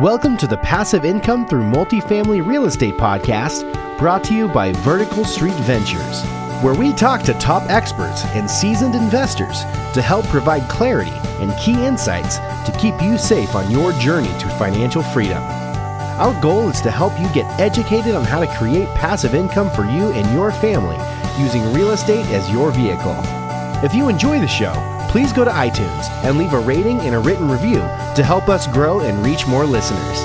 Welcome to the Passive Income Through Multifamily Real Estate podcast, brought to you by Vertical Street Ventures, where we talk to top experts and seasoned investors to help provide clarity and key insights to keep you safe on your journey to financial freedom. Our goal is to help you get educated on how to create passive income for you and your family using real estate as your vehicle. If you enjoy the show, please go to iTunes and leave a rating and a written review to help us grow and reach more listeners.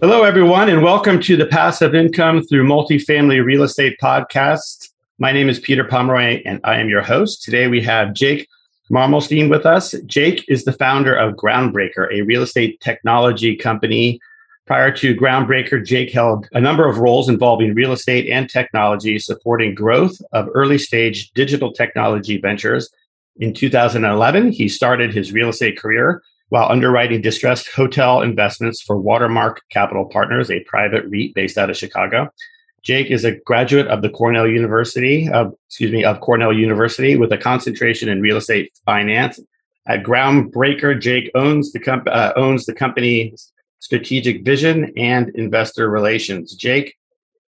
Hello, everyone, and welcome to the Passive Income Through Multifamily Real Estate podcast. My name is Peter Pomeroy, and I am your host. Today we have Jake Marmulstein with us. Jake is the founder of Groundbreaker, a real estate technology company. Prior to Groundbreaker, Jake held a number of roles involving real estate and technology, supporting growth of early stage digital technology ventures. In 2011, he started his real estate career while underwriting distressed hotel investments for Watermark Capital Partners, a private REIT based out of Chicago. Jake is a graduate of the Cornell University, of, excuse me, of Cornell University with a concentration in real estate finance. At Groundbreaker, Jake owns the, comp- uh, owns the company strategic vision and investor relations. Jake,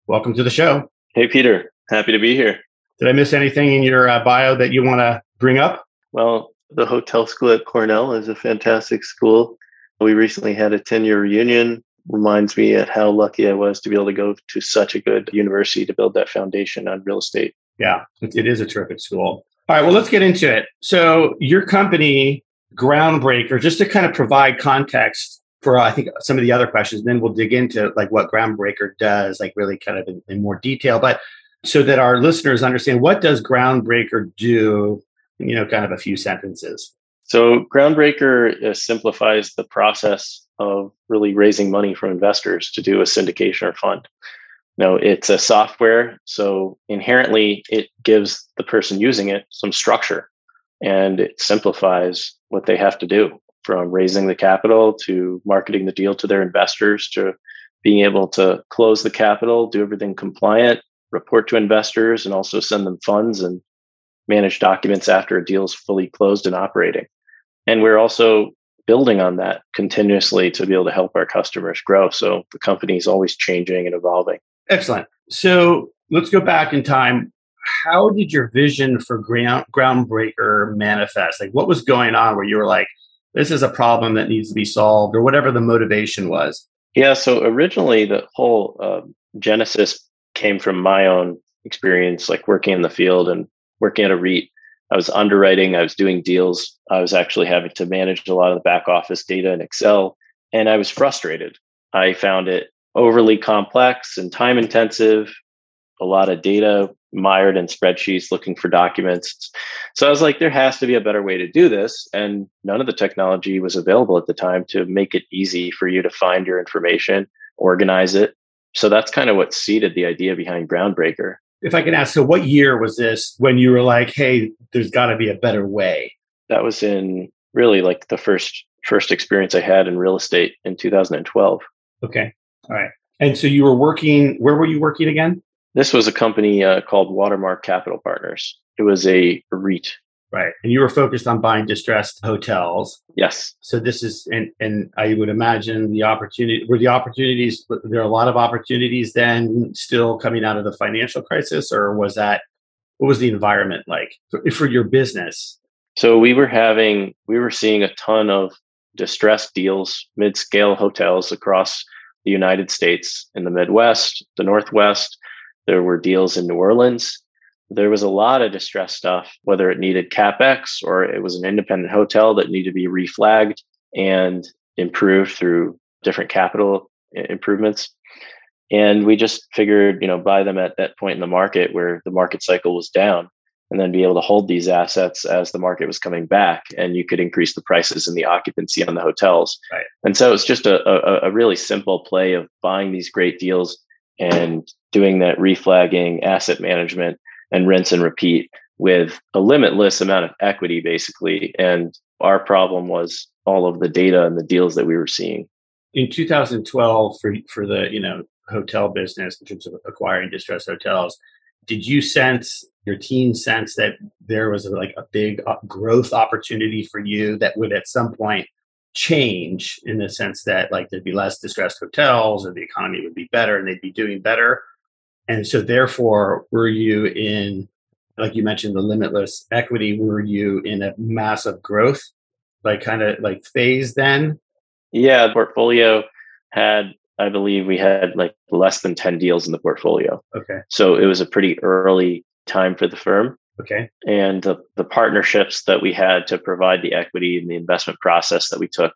welcome to the show. Hey, Peter. Happy to be here. Did I miss anything in your uh, bio that you want to bring up? Well, the hotel school at Cornell is a fantastic school. We recently had a 10 year reunion reminds me at how lucky I was to be able to go to such a good university to build that foundation on real estate. Yeah, it is a terrific school. All right, well, let's get into it. So, your company, Groundbreaker, just to kind of provide context for, I think, some of the other questions, then we'll dig into like what Groundbreaker does, like really kind of in, in more detail. But so that our listeners understand what does Groundbreaker do, you know, kind of a few sentences. So, Groundbreaker uh, simplifies the process of really raising money from investors to do a syndication or fund. No, it's a software, so inherently it gives the person using it some structure and it simplifies what they have to do from raising the capital to marketing the deal to their investors to being able to close the capital, do everything compliant, report to investors, and also send them funds and manage documents after a deal is fully closed and operating. And we're also building on that continuously to be able to help our customers grow. So the company is always changing and evolving. Excellent. So let's go back in time. How did your vision for ground, Groundbreaker manifest? Like, what was going on where you were like, this is a problem that needs to be solved, or whatever the motivation was? Yeah. So originally, the whole uh, genesis came from my own experience, like working in the field and working at a REIT I was underwriting, I was doing deals, I was actually having to manage a lot of the back office data in Excel, and I was frustrated. I found it overly complex and time intensive, a lot of data mired in spreadsheets looking for documents. So I was like, there has to be a better way to do this. And none of the technology was available at the time to make it easy for you to find your information, organize it. So that's kind of what seeded the idea behind Groundbreaker if I can ask, so what year was this when you were like, "Hey, there's got to be a better way"? That was in really like the first first experience I had in real estate in 2012. Okay, all right. And so you were working. Where were you working again? This was a company uh, called Watermark Capital Partners. It was a REIT. Right. And you were focused on buying distressed hotels. Yes. So this is, and, and I would imagine the opportunity, were the opportunities, there are a lot of opportunities then still coming out of the financial crisis, or was that, what was the environment like for, for your business? So we were having, we were seeing a ton of distressed deals, mid scale hotels across the United States in the Midwest, the Northwest. There were deals in New Orleans there was a lot of distress stuff, whether it needed capex or it was an independent hotel that needed to be reflagged and improved through different capital improvements. And we just figured, you know, buy them at that point in the market where the market cycle was down and then be able to hold these assets as the market was coming back and you could increase the prices and the occupancy on the hotels. Right. And so it's just a, a, a really simple play of buying these great deals and doing that reflagging asset management and rinse and repeat with a limitless amount of equity, basically. And our problem was all of the data and the deals that we were seeing. In 2012, for for the you know hotel business in terms of acquiring distressed hotels, did you sense your team sense that there was like a big uh, growth opportunity for you that would at some point change in the sense that like there'd be less distressed hotels or the economy would be better and they'd be doing better. And so therefore, were you in like you mentioned the limitless equity, were you in a massive growth like kind of like phase then? Yeah, the portfolio had I believe we had like less than 10 deals in the portfolio. Okay. So it was a pretty early time for the firm. Okay. And the, the partnerships that we had to provide the equity and the investment process that we took,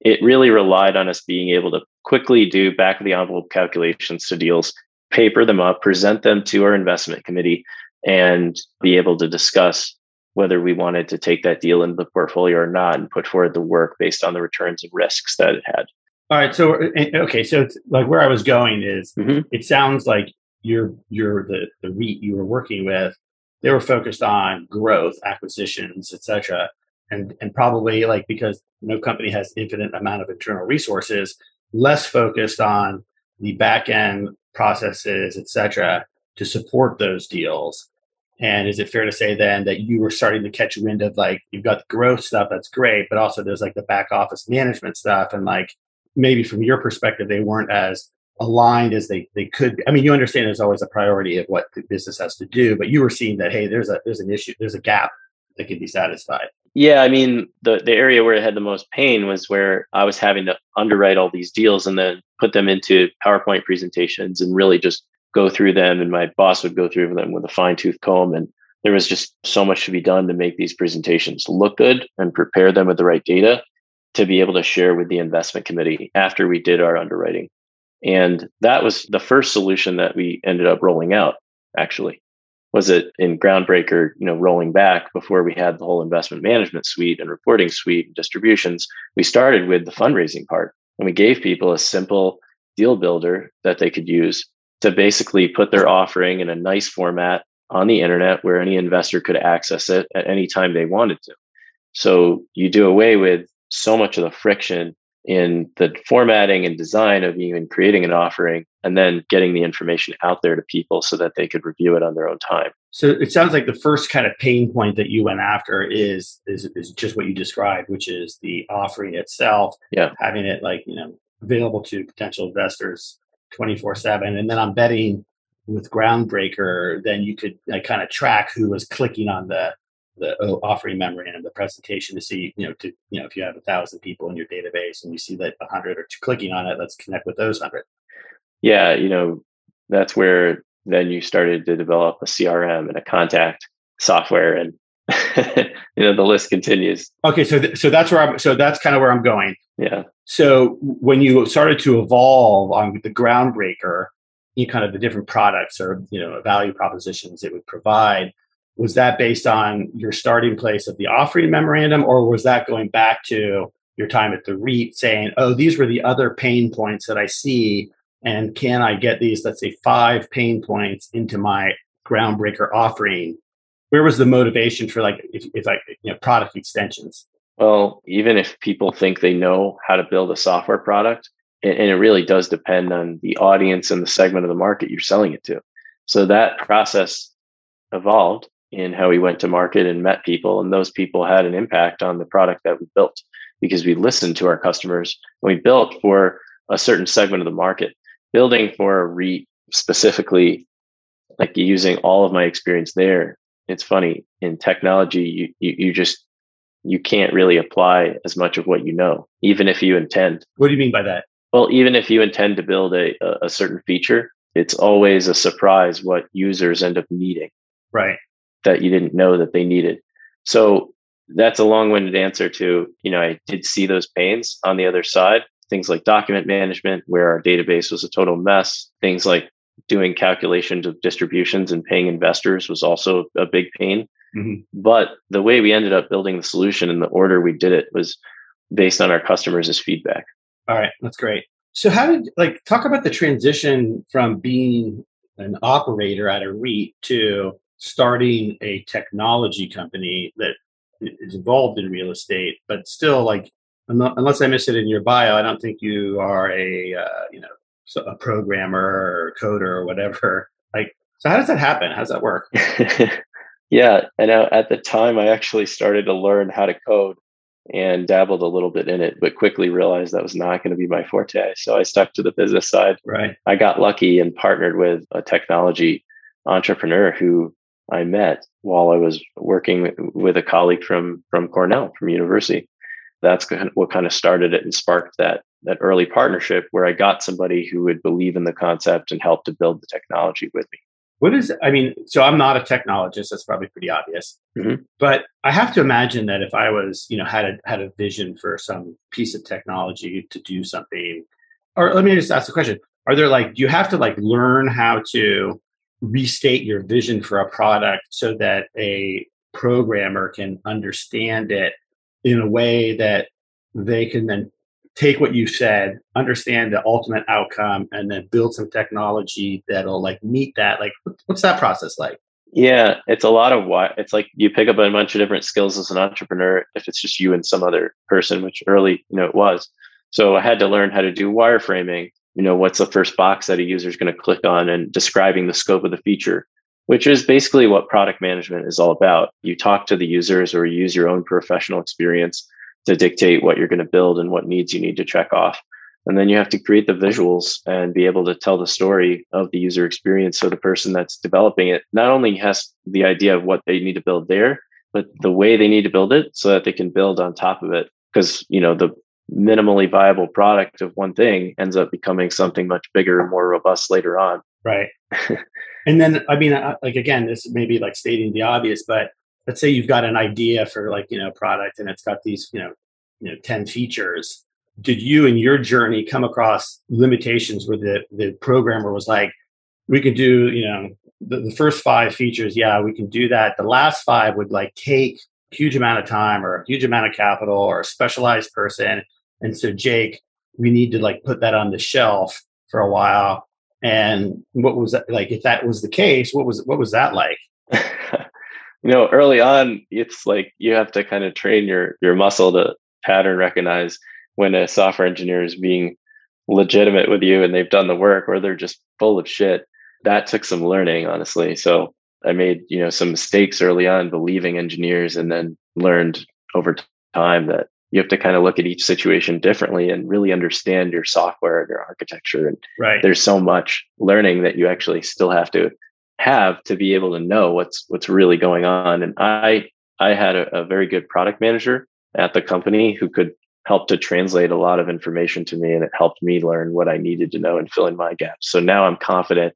it really relied on us being able to quickly do back of the envelope calculations to deals, paper them up, present them to our investment committee, and be able to discuss whether we wanted to take that deal into the portfolio or not and put forward the work based on the returns and risks that it had. All right. So okay. So it's like where I was going is mm-hmm. it sounds like you're you're the the REIT you were working with they were focused on growth, acquisitions, etc. And and probably like because no company has infinite amount of internal resources, less focused on the back end processes, etc., to support those deals. And is it fair to say then that you were starting to catch wind of like you've got the growth stuff that's great, but also there's like the back office management stuff and like maybe from your perspective they weren't as aligned as they, they could be. I mean, you understand there's always a priority of what the business has to do, but you were seeing that, hey, there's a there's an issue, there's a gap that can be satisfied. Yeah, I mean, the the area where I had the most pain was where I was having to underwrite all these deals and then put them into PowerPoint presentations and really just go through them. And my boss would go through them with a fine tooth comb. And there was just so much to be done to make these presentations look good and prepare them with the right data to be able to share with the investment committee after we did our underwriting. And that was the first solution that we ended up rolling out, actually. Was it in Groundbreaker, you know, rolling back before we had the whole investment management suite and reporting suite and distributions? We started with the fundraising part and we gave people a simple deal builder that they could use to basically put their offering in a nice format on the internet where any investor could access it at any time they wanted to. So you do away with so much of the friction in the formatting and design of even creating an offering and then getting the information out there to people so that they could review it on their own time. So it sounds like the first kind of pain point that you went after is is, is just what you described, which is the offering itself. Yeah. Having it like, you know, available to potential investors 24 7. And then I'm betting with Groundbreaker, then you could like, kind of track who was clicking on the the uh, offering memorandum, the presentation to see, you know, to you know, if you have a thousand people in your database and you see that a hundred are clicking on it, let's connect with those hundred. Yeah, you know, that's where then you started to develop a CRM and a contact software, and you know the list continues. Okay, so th- so that's where I'm. So that's kind of where I'm going. Yeah. So when you started to evolve on the groundbreaker, you kind of the different products or you know value propositions it would provide was that based on your starting place of the offering memorandum or was that going back to your time at the REIT saying, oh, these were the other pain points that I see and can I get these, let's say five pain points into my groundbreaker offering? Where was the motivation for like, if, if I, you know, product extensions? Well, even if people think they know how to build a software product, and it really does depend on the audience and the segment of the market you're selling it to. So that process evolved in how we went to market and met people. And those people had an impact on the product that we built because we listened to our customers and we built for a certain segment of the market. Building for a REIT specifically, like using all of my experience there, it's funny in technology, you, you, you just you can't really apply as much of what you know, even if you intend. What do you mean by that? Well, even if you intend to build a, a certain feature, it's always a surprise what users end up needing. Right that you didn't know that they needed. So that's a long-winded answer to, you know, I did see those pains on the other side, things like document management, where our database was a total mess, things like doing calculations of distributions and paying investors was also a big pain. Mm-hmm. But the way we ended up building the solution and the order we did it was based on our customers' feedback. All right, that's great. So how did like talk about the transition from being an operator at a REIT to starting a technology company that is involved in real estate, but still like unless I miss it in your bio, I don't think you are a uh, you know a programmer or coder or whatever. Like, so how does that happen? How does that work? yeah, and at the time, I actually started to learn how to code and dabbled a little bit in it, but quickly realized that was not going to be my forte. So I stuck to the business side. Right. I got lucky and partnered with a technology entrepreneur who I met while I was working with a colleague from from Cornell from university. That's what kind of started it and sparked that that early partnership where I got somebody who would believe in the concept and help to build the technology with me. What is, I mean, so I'm not a technologist. That's probably pretty obvious. Mm-hmm. But I have to imagine that if I was, you know, had a, had a vision for some piece of technology to do something, or let me just ask the question. Are there like, do you have to like learn how to restate your vision for a product so that a programmer can understand it in a way that they can then take what you said, understand the ultimate outcome, and then build some technology that'll like meet that. Like, what's that process like? Yeah, it's a lot of why. It's like you pick up a bunch of different skills as an entrepreneur. If it's just you and some other person, which early, you know, it was. So I had to learn how to do wireframing. You know, what's the first box that a user is going to click on, and describing the scope of the feature, which is basically what product management is all about. You talk to the users, or use your own professional experience to dictate what you're going to build and what needs you need to check off. And then you have to create the visuals and be able to tell the story of the user experience. So the person that's developing it not only has the idea of what they need to build there, but the way they need to build it so that they can build on top of it. Because, you know, the minimally viable product of one thing ends up becoming something much bigger and more robust later on. Right. and then, I mean, uh, like, again, this may be like stating the obvious, but let's say you've got an idea for like you know product and it's got these you know you know 10 features did you in your journey come across limitations where the the programmer was like we could do you know the, the first five features yeah we can do that the last five would like take a huge amount of time or a huge amount of capital or a specialized person and so jake we need to like put that on the shelf for a while. And what was that like if that was the case what was what was that like? You know early on it's like you have to kind of train your your muscle to pattern recognize when a software engineer is being legitimate with you and they've done the work or they're just full of shit. That took some learning honestly. So i made you know some mistakes early on believing engineers and then learned over time that you have to kind of look at each situation differently and really understand your software and your architecture and right. there's so much learning that you actually still have to have to be able to know what's what's really going on. And I I had a, a very good product manager at the company who could help to translate a lot of information to me and it helped me learn what I needed to know and fill in my gaps. So now I'm confident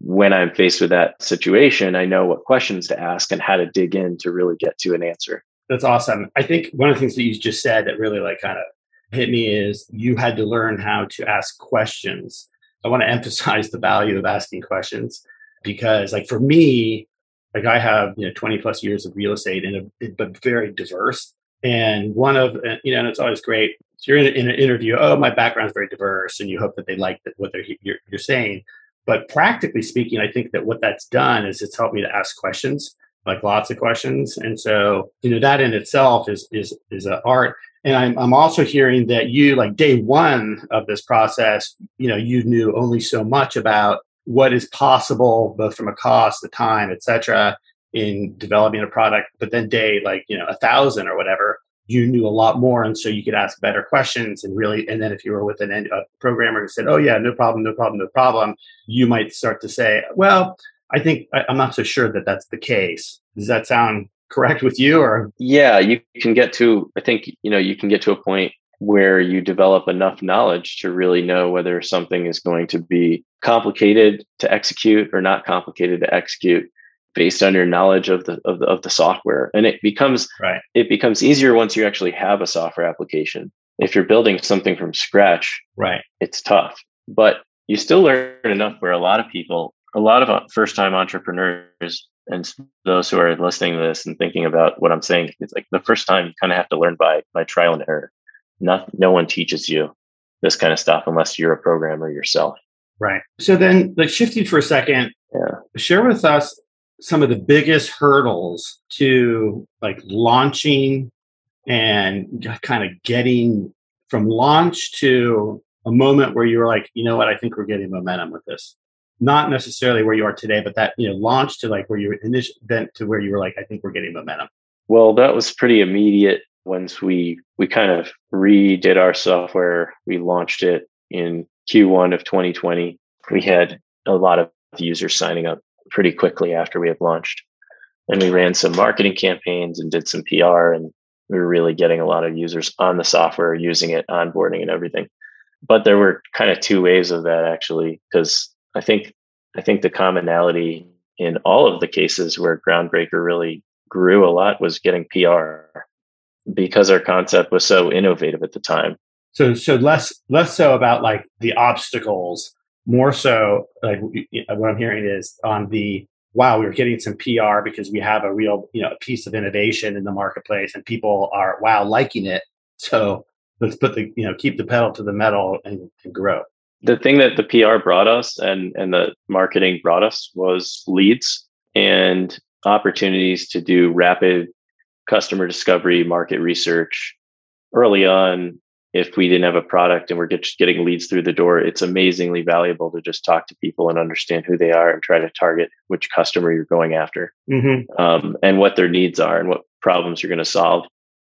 when I'm faced with that situation, I know what questions to ask and how to dig in to really get to an answer. That's awesome. I think one of the things that you just said that really like kind of hit me is you had to learn how to ask questions. I want to emphasize the value of asking questions because like for me like i have you know 20 plus years of real estate and a, but very diverse and one of uh, you know and it's always great so you're in, in, an interview oh my background is very diverse and you hope that they like what they're you're, you're saying but practically speaking i think that what that's done is it's helped me to ask questions like lots of questions. And so you know that in itself is is is an art. And I'm, I'm also hearing that you like day one of this process you know you knew only so much about what is possible both from a cost the time etc in developing a product. But then day like you know a thousand or whatever you knew a lot more. And so you could ask better questions and really and then if you were with an, a programmer who said oh yeah no problem no problem no problem you might start to say well i think I, i'm not so sure that that's the case. Does that sound correct with you or? Yeah you can get to i think you know you can get to a point where you develop enough knowledge to really know whether something is going to be complicated to execute or not complicated to execute based on your knowledge of the of the, of the software. And it becomes right. it becomes easier once you actually have a software application. If you're building something from scratch right. it's tough. But you still learn enough where a lot of people a lot of uh, first time entrepreneurs and those who are listening to this and thinking about what i'm saying it's like the first time you kind of have to learn by by trial and error not, no one teaches you this kind of stuff unless you're a programmer yourself. Right. So then, like shifting for a second, yeah. share with us some of the biggest hurdles to like launching and kind of getting from launch to a moment where you were like, you know what, I think we're getting momentum with this. Not necessarily where you are today, but that you know, launch to like where you were initial then to where you were like, I think we're getting momentum. Well, that was pretty immediate once we we kind of redid our software, we launched it in Q1 of 2020. We had a lot of users signing up pretty quickly after we had launched. And we ran some marketing campaigns and did some PR and we were really getting a lot of users on the software using it, onboarding and everything. But there were kind of two ways of that actually, because I think I think the commonality in all of the cases where Groundbreaker really grew a lot was getting PR because our concept was so innovative at the time. So so less less so about like the obstacles, more so like what I'm hearing is on the wow, we are getting some PR because we have a real, you know, a piece of innovation in the marketplace and people are wow liking it. So let's put the, you know, keep the pedal to the metal and, and grow. The thing that the PR brought us and and the marketing brought us was leads and opportunities to do rapid customer discovery, market research early on if we didn't have a product and we're just getting leads through the door, it's amazingly valuable to just talk to people and understand who they are and try to target which customer you're going after mm-hmm. um, and what their needs are and what problems you're going to solve.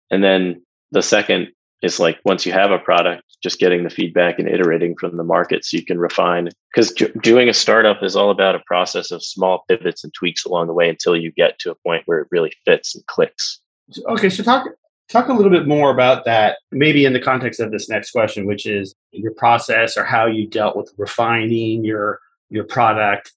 And then the second is like once you have a product, just getting the feedback and iterating from the market so you can refine. Because doing a startup is all about a process of small pivots and tweaks along the way until you get to a point where it really fits and clicks. Okay, so talk Talk a little bit more about that, maybe in the context of this next question, which is your process or how you dealt with refining your your product,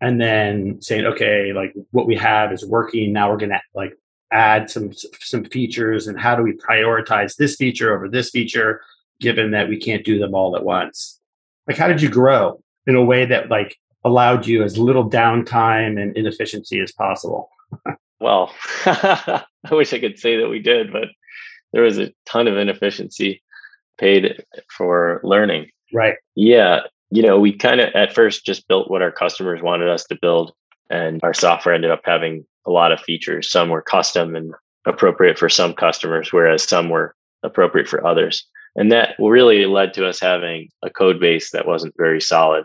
and then saying, okay, like what we have is working. Now we're to like add some some features, and how do we prioritize this feature over this feature, given that we can't do them all at once? Like, how did you grow in a way that like allowed you as little downtime and inefficiency as possible? Well, I wish I could say that we did, but there was a ton of inefficiency paid for learning. Right. Yeah. You know, we kind of at first just built what our customers wanted us to build, and our software ended up having a lot of features. Some were custom and appropriate for some customers, whereas some were appropriate for others. And that really led to us having a code base that wasn't very solid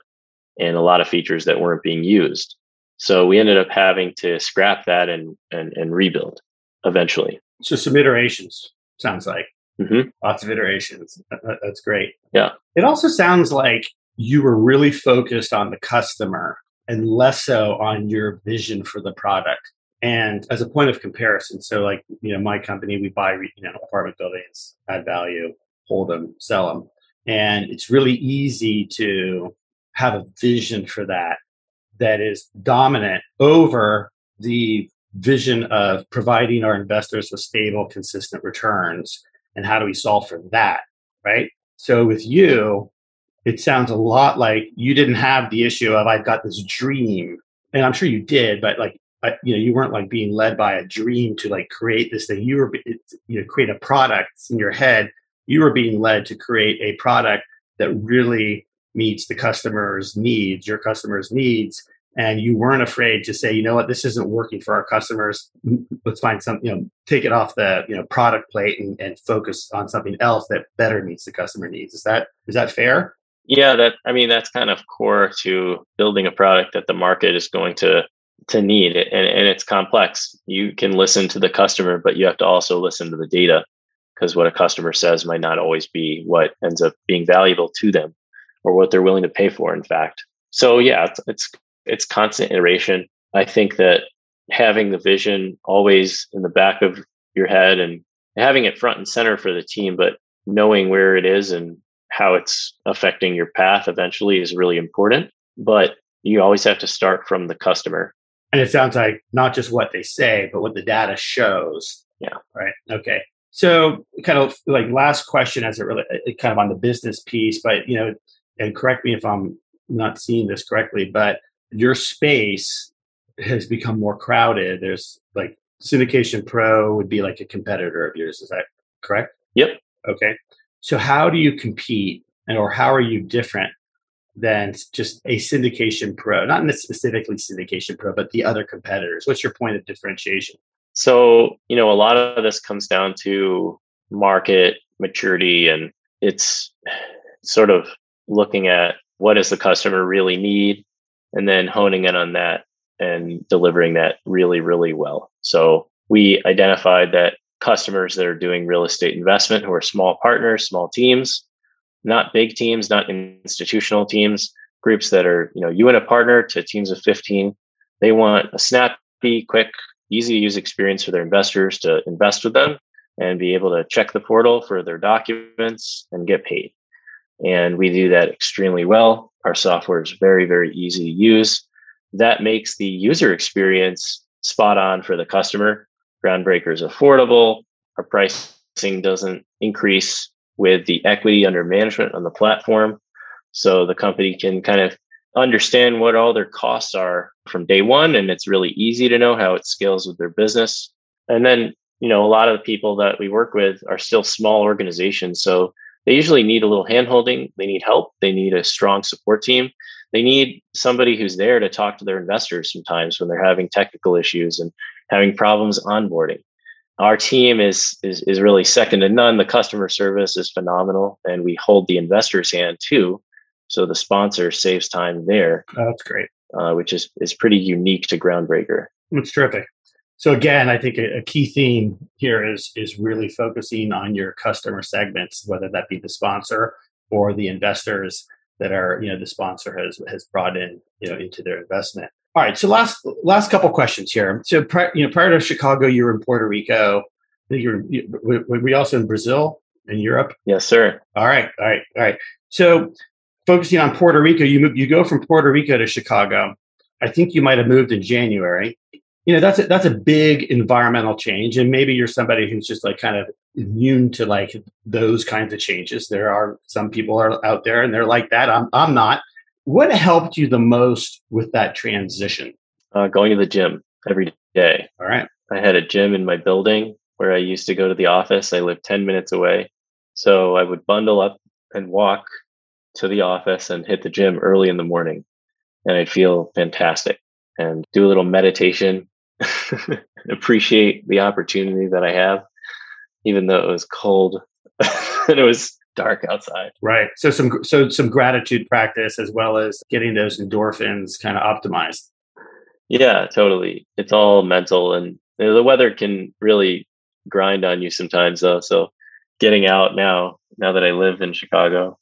and a lot of features that weren't being used. So we ended up having to scrap that and and, and rebuild eventually. So some iterations sounds like mm-hmm. lots of iterations. That's great. Yeah. It also sounds like you were really focused on the customer and less so on your vision for the product. And as a point of comparison, so like you know, my company, we buy you know apartment buildings, add value, hold them, sell them, and it's really easy to have a vision for that that is dominant over the vision of providing our investors with stable, consistent returns. And how do we solve for that? Right. So with you, it sounds a lot like you didn't have the issue of I've got this dream, and I'm sure you did, but like you know you weren't like being led by a dream to like create this thing. You were you know create a product in your head. You were being led to create a product that really meets the customer's needs, your customer's needs, and you weren't afraid to say, you know what, this isn't working for our customers. Let's find some, you know, take it off the you know product plate and, and focus on something else that better meets the customer needs. Is that is that fair? Yeah, that I mean that's kind of core to building a product that the market is going to to need, and, and it's complex. You can listen to the customer, but you have to also listen to the data because what a customer says might not always be what ends up being valuable to them or what they're willing to pay for. In fact, so yeah, it's, it's it's constant iteration. I think that having the vision always in the back of your head and having it front and center for the team, but knowing where it is and how it's affecting your path eventually is really important. But you always have to start from the customer. And it sounds like not just what they say, but what the data shows. Yeah. Right. Okay. So, kind of like last question, as it really uh, uh, kind of on the business piece, but you know, and correct me if I'm not seeing this correctly, but your space has become more crowded. There's like Syndication Pro would be like a competitor of yours. Is that correct? Yep. Okay. So how do you compete and or how are you different than just a syndication pro, not specifically syndication pro, but the other competitors? What's your point of differentiation? So, you know, a lot of this comes down to market maturity and it's sort of looking at what does the customer really need and then honing in on that and delivering that really, really well. So we identified that customers that are doing real estate investment who are small partners, small teams, not big teams, not institutional teams, groups that are, you know, you and a partner to teams of 15. They want a snappy, quick, easy to use experience for their investors to invest with them and be able to check the portal for their documents and get paid. And we do that extremely well. Our software is very, very easy to use. That makes the user experience spot on for the customer. Groundbreaker is affordable. Our pricing doesn't increase with the equity under management on the platform. So the company can kind of understand what all their costs are from day one. And it's really easy to know how it scales with their business. And then, you know, a lot of the people that we work with are still small organizations. So they usually need a little handholding. They need help. They need a strong support team. They need somebody who's there to talk to their investors sometimes when they're having technical issues and having problems onboarding. Our team is, is, is really second to none. The customer service is phenomenal, and we hold the investor's hand too. So the sponsor saves time there. Oh, that's great. Uh, which is is pretty unique to Groundbreaker. It's terrific. So again, I think a, a, key theme here is is really focusing on your customer segments, whether that be the sponsor or the investors that are you know the sponsor has has brought in you know into their investment. All right, so last last couple questions here. So pri- you know prior to Chicago, you were in Puerto Rico. You're you, were we also in Brazil and Europe? Yes, sir. All right, all right, all right. So focusing on Puerto Rico, you move, you go from Puerto Rico to Chicago. I think you might have moved in January you know that's a, that's a big environmental change and maybe you're somebody who's just like kind of immune to like those kinds of changes there are some people are out there and they're like that i'm i'm not what helped you the most with that transition? Uh, going to the gym every day. All right. I had a gym in my building where i used to go to the office. I lived 10 minutes away. So i would bundle up and walk to the office and hit the gym early in the morning. And i'd feel fantastic and do a little meditation appreciate the opportunity that I have, even though it was cold and it was dark outside. Right. So some so some gratitude practice as well as getting those endorphins kind of optimized. Yeah, totally. It's all mental and the weather can really grind on you sometimes though. So getting out now, now that I live in Chicago,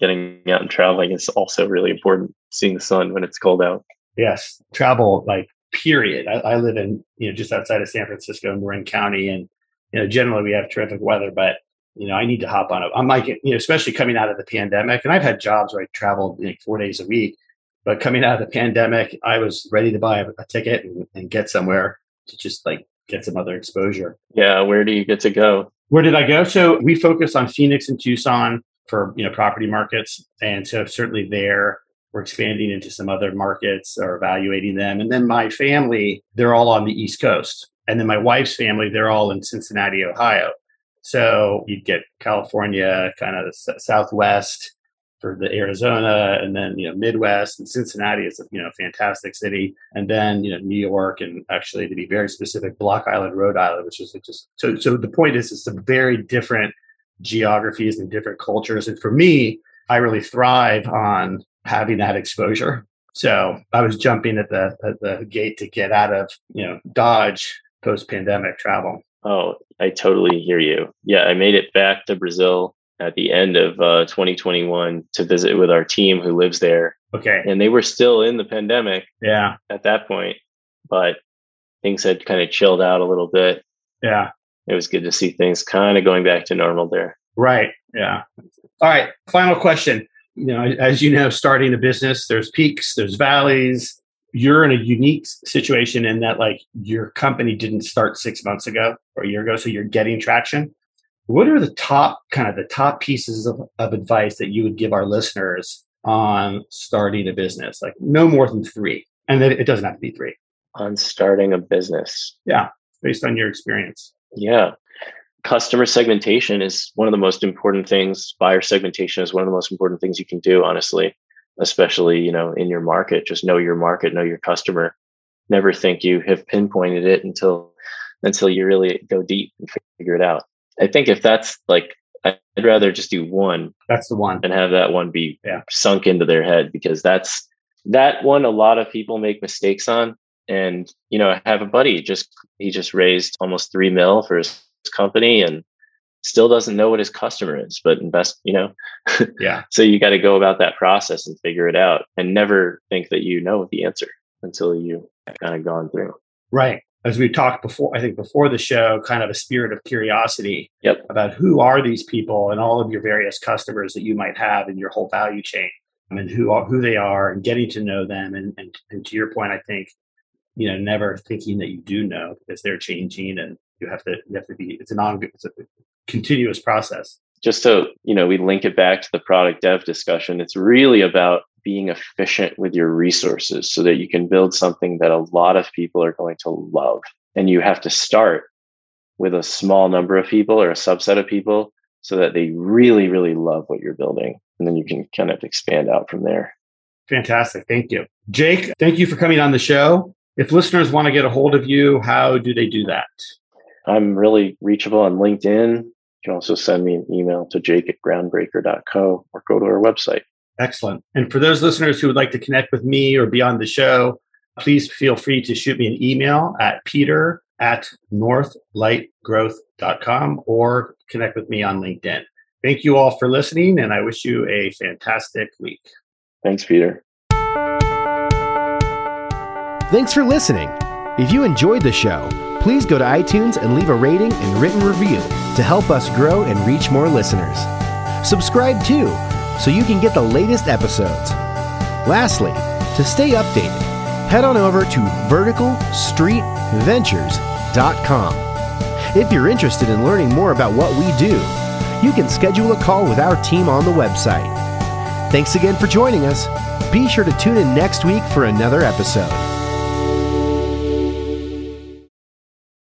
getting out and traveling is also really important. Seeing the sun when it's cold out. Yes. Travel like period. I, I, live in, you know, just outside of San Francisco in Marin County. And, you know, generally we have terrific weather, but, you know, I need to hop on it. I'm like, you know, especially coming out of the pandemic. And I've had jobs where I traveled like four days a week. But coming out of the pandemic, I was ready to buy a, a ticket and, and get somewhere to just like get some other exposure. Yeah. Where do you get to go? Where did I go? So we focus on Phoenix and Tucson for, you know, property markets. And so certainly there, we're expanding into some other markets or evaluating them. And then my family, they're all on the East Coast. And then my wife's family, they're all in Cincinnati, Ohio. So you'd get California, kind of Southwest for the Arizona, and then you know Midwest and Cincinnati is a you know fantastic city, and then you know New York, and actually to be very specific, Block Island, Rhode Island, which is just so. So the point is, it's some very different geographies and different cultures, and for me, I really thrive on having that exposure. So I was jumping at the at the gate to get out of you know Dodge post pandemic travel. Oh, I totally hear you. Yeah, I made it back to Brazil at the end of uh, 2021 to visit with our team who lives there. Okay, and they were still in the pandemic. Yeah, at that point, but things had kind of chilled out a little bit. Yeah, it was good to see things kind of going back to normal there. Right. Yeah. All right. Final question you know, as you know, starting a business, there's peaks, there's valleys. You're in a unique situation in that, like, your company didn't start six months ago or a year ago, so you're getting traction. What are the top kind of the top pieces of, of advice that you would give our listeners on starting a business? Like, no more than three, and then it doesn't have to be three. On starting a business, yeah, based on your experience. Yeah, customer segmentation is one of the most important things buyer segmentation is one of the most important things you can do honestly especially you know in your market just know your market know your customer. Never think you have pinpointed it until until you really go deep and figure it out. I think if that's like i'd rather just do one that's the one. and have that one be yeah. sunk into their head because that's that one a lot of people make mistakes on. And you know i have a buddy just he just raised almost three mil for his company and still doesn't know what his customer is, but invest, you know. yeah. so you got to go about that process and figure it out and never think that you know the answer until you kind of gone through. Right. As we talked before, I think before the show, kind of a spirit of curiosity yep. about who are these people and all of your various customers that you might have in your whole value chain and who are, who they are and getting to know them. And, and, and to your point, I think, you know, never thinking that you do know because they're changing and you have to, you have to be, it's an on, it's a continuous process. Just so, you know, we link it back to the product dev discussion. It's really about being efficient with your resources so that you can build something that a lot of people are going to love. And you have to start with a small number of people or a subset of people so that they really, really love what you're building. And then you can kind of expand out from there. Fantastic. Thank you. Jake, thank you for coming on the show. If listeners want to get a hold of you, how do they do that? I'm really reachable on LinkedIn. You can also send me an email to jake at groundbreaker.co or go to our website. Excellent. And for those listeners who would like to connect with me or be on the show, please feel free to shoot me an email at peter at northlightgrowth.com or connect with me on LinkedIn. Thank you all for listening, and I wish you a fantastic week. Thanks, Peter. Thanks for listening. If you enjoyed the show, please go to iTunes and leave a rating and written review to help us grow and reach more listeners. Subscribe too, so you can get the latest episodes. Lastly, to stay updated, head on over to verticalstreetventures.com. If you're interested in learning more about what we do, you can schedule a call with our team on the website. Thanks again for joining us. Be sure to tune in next week for another episode.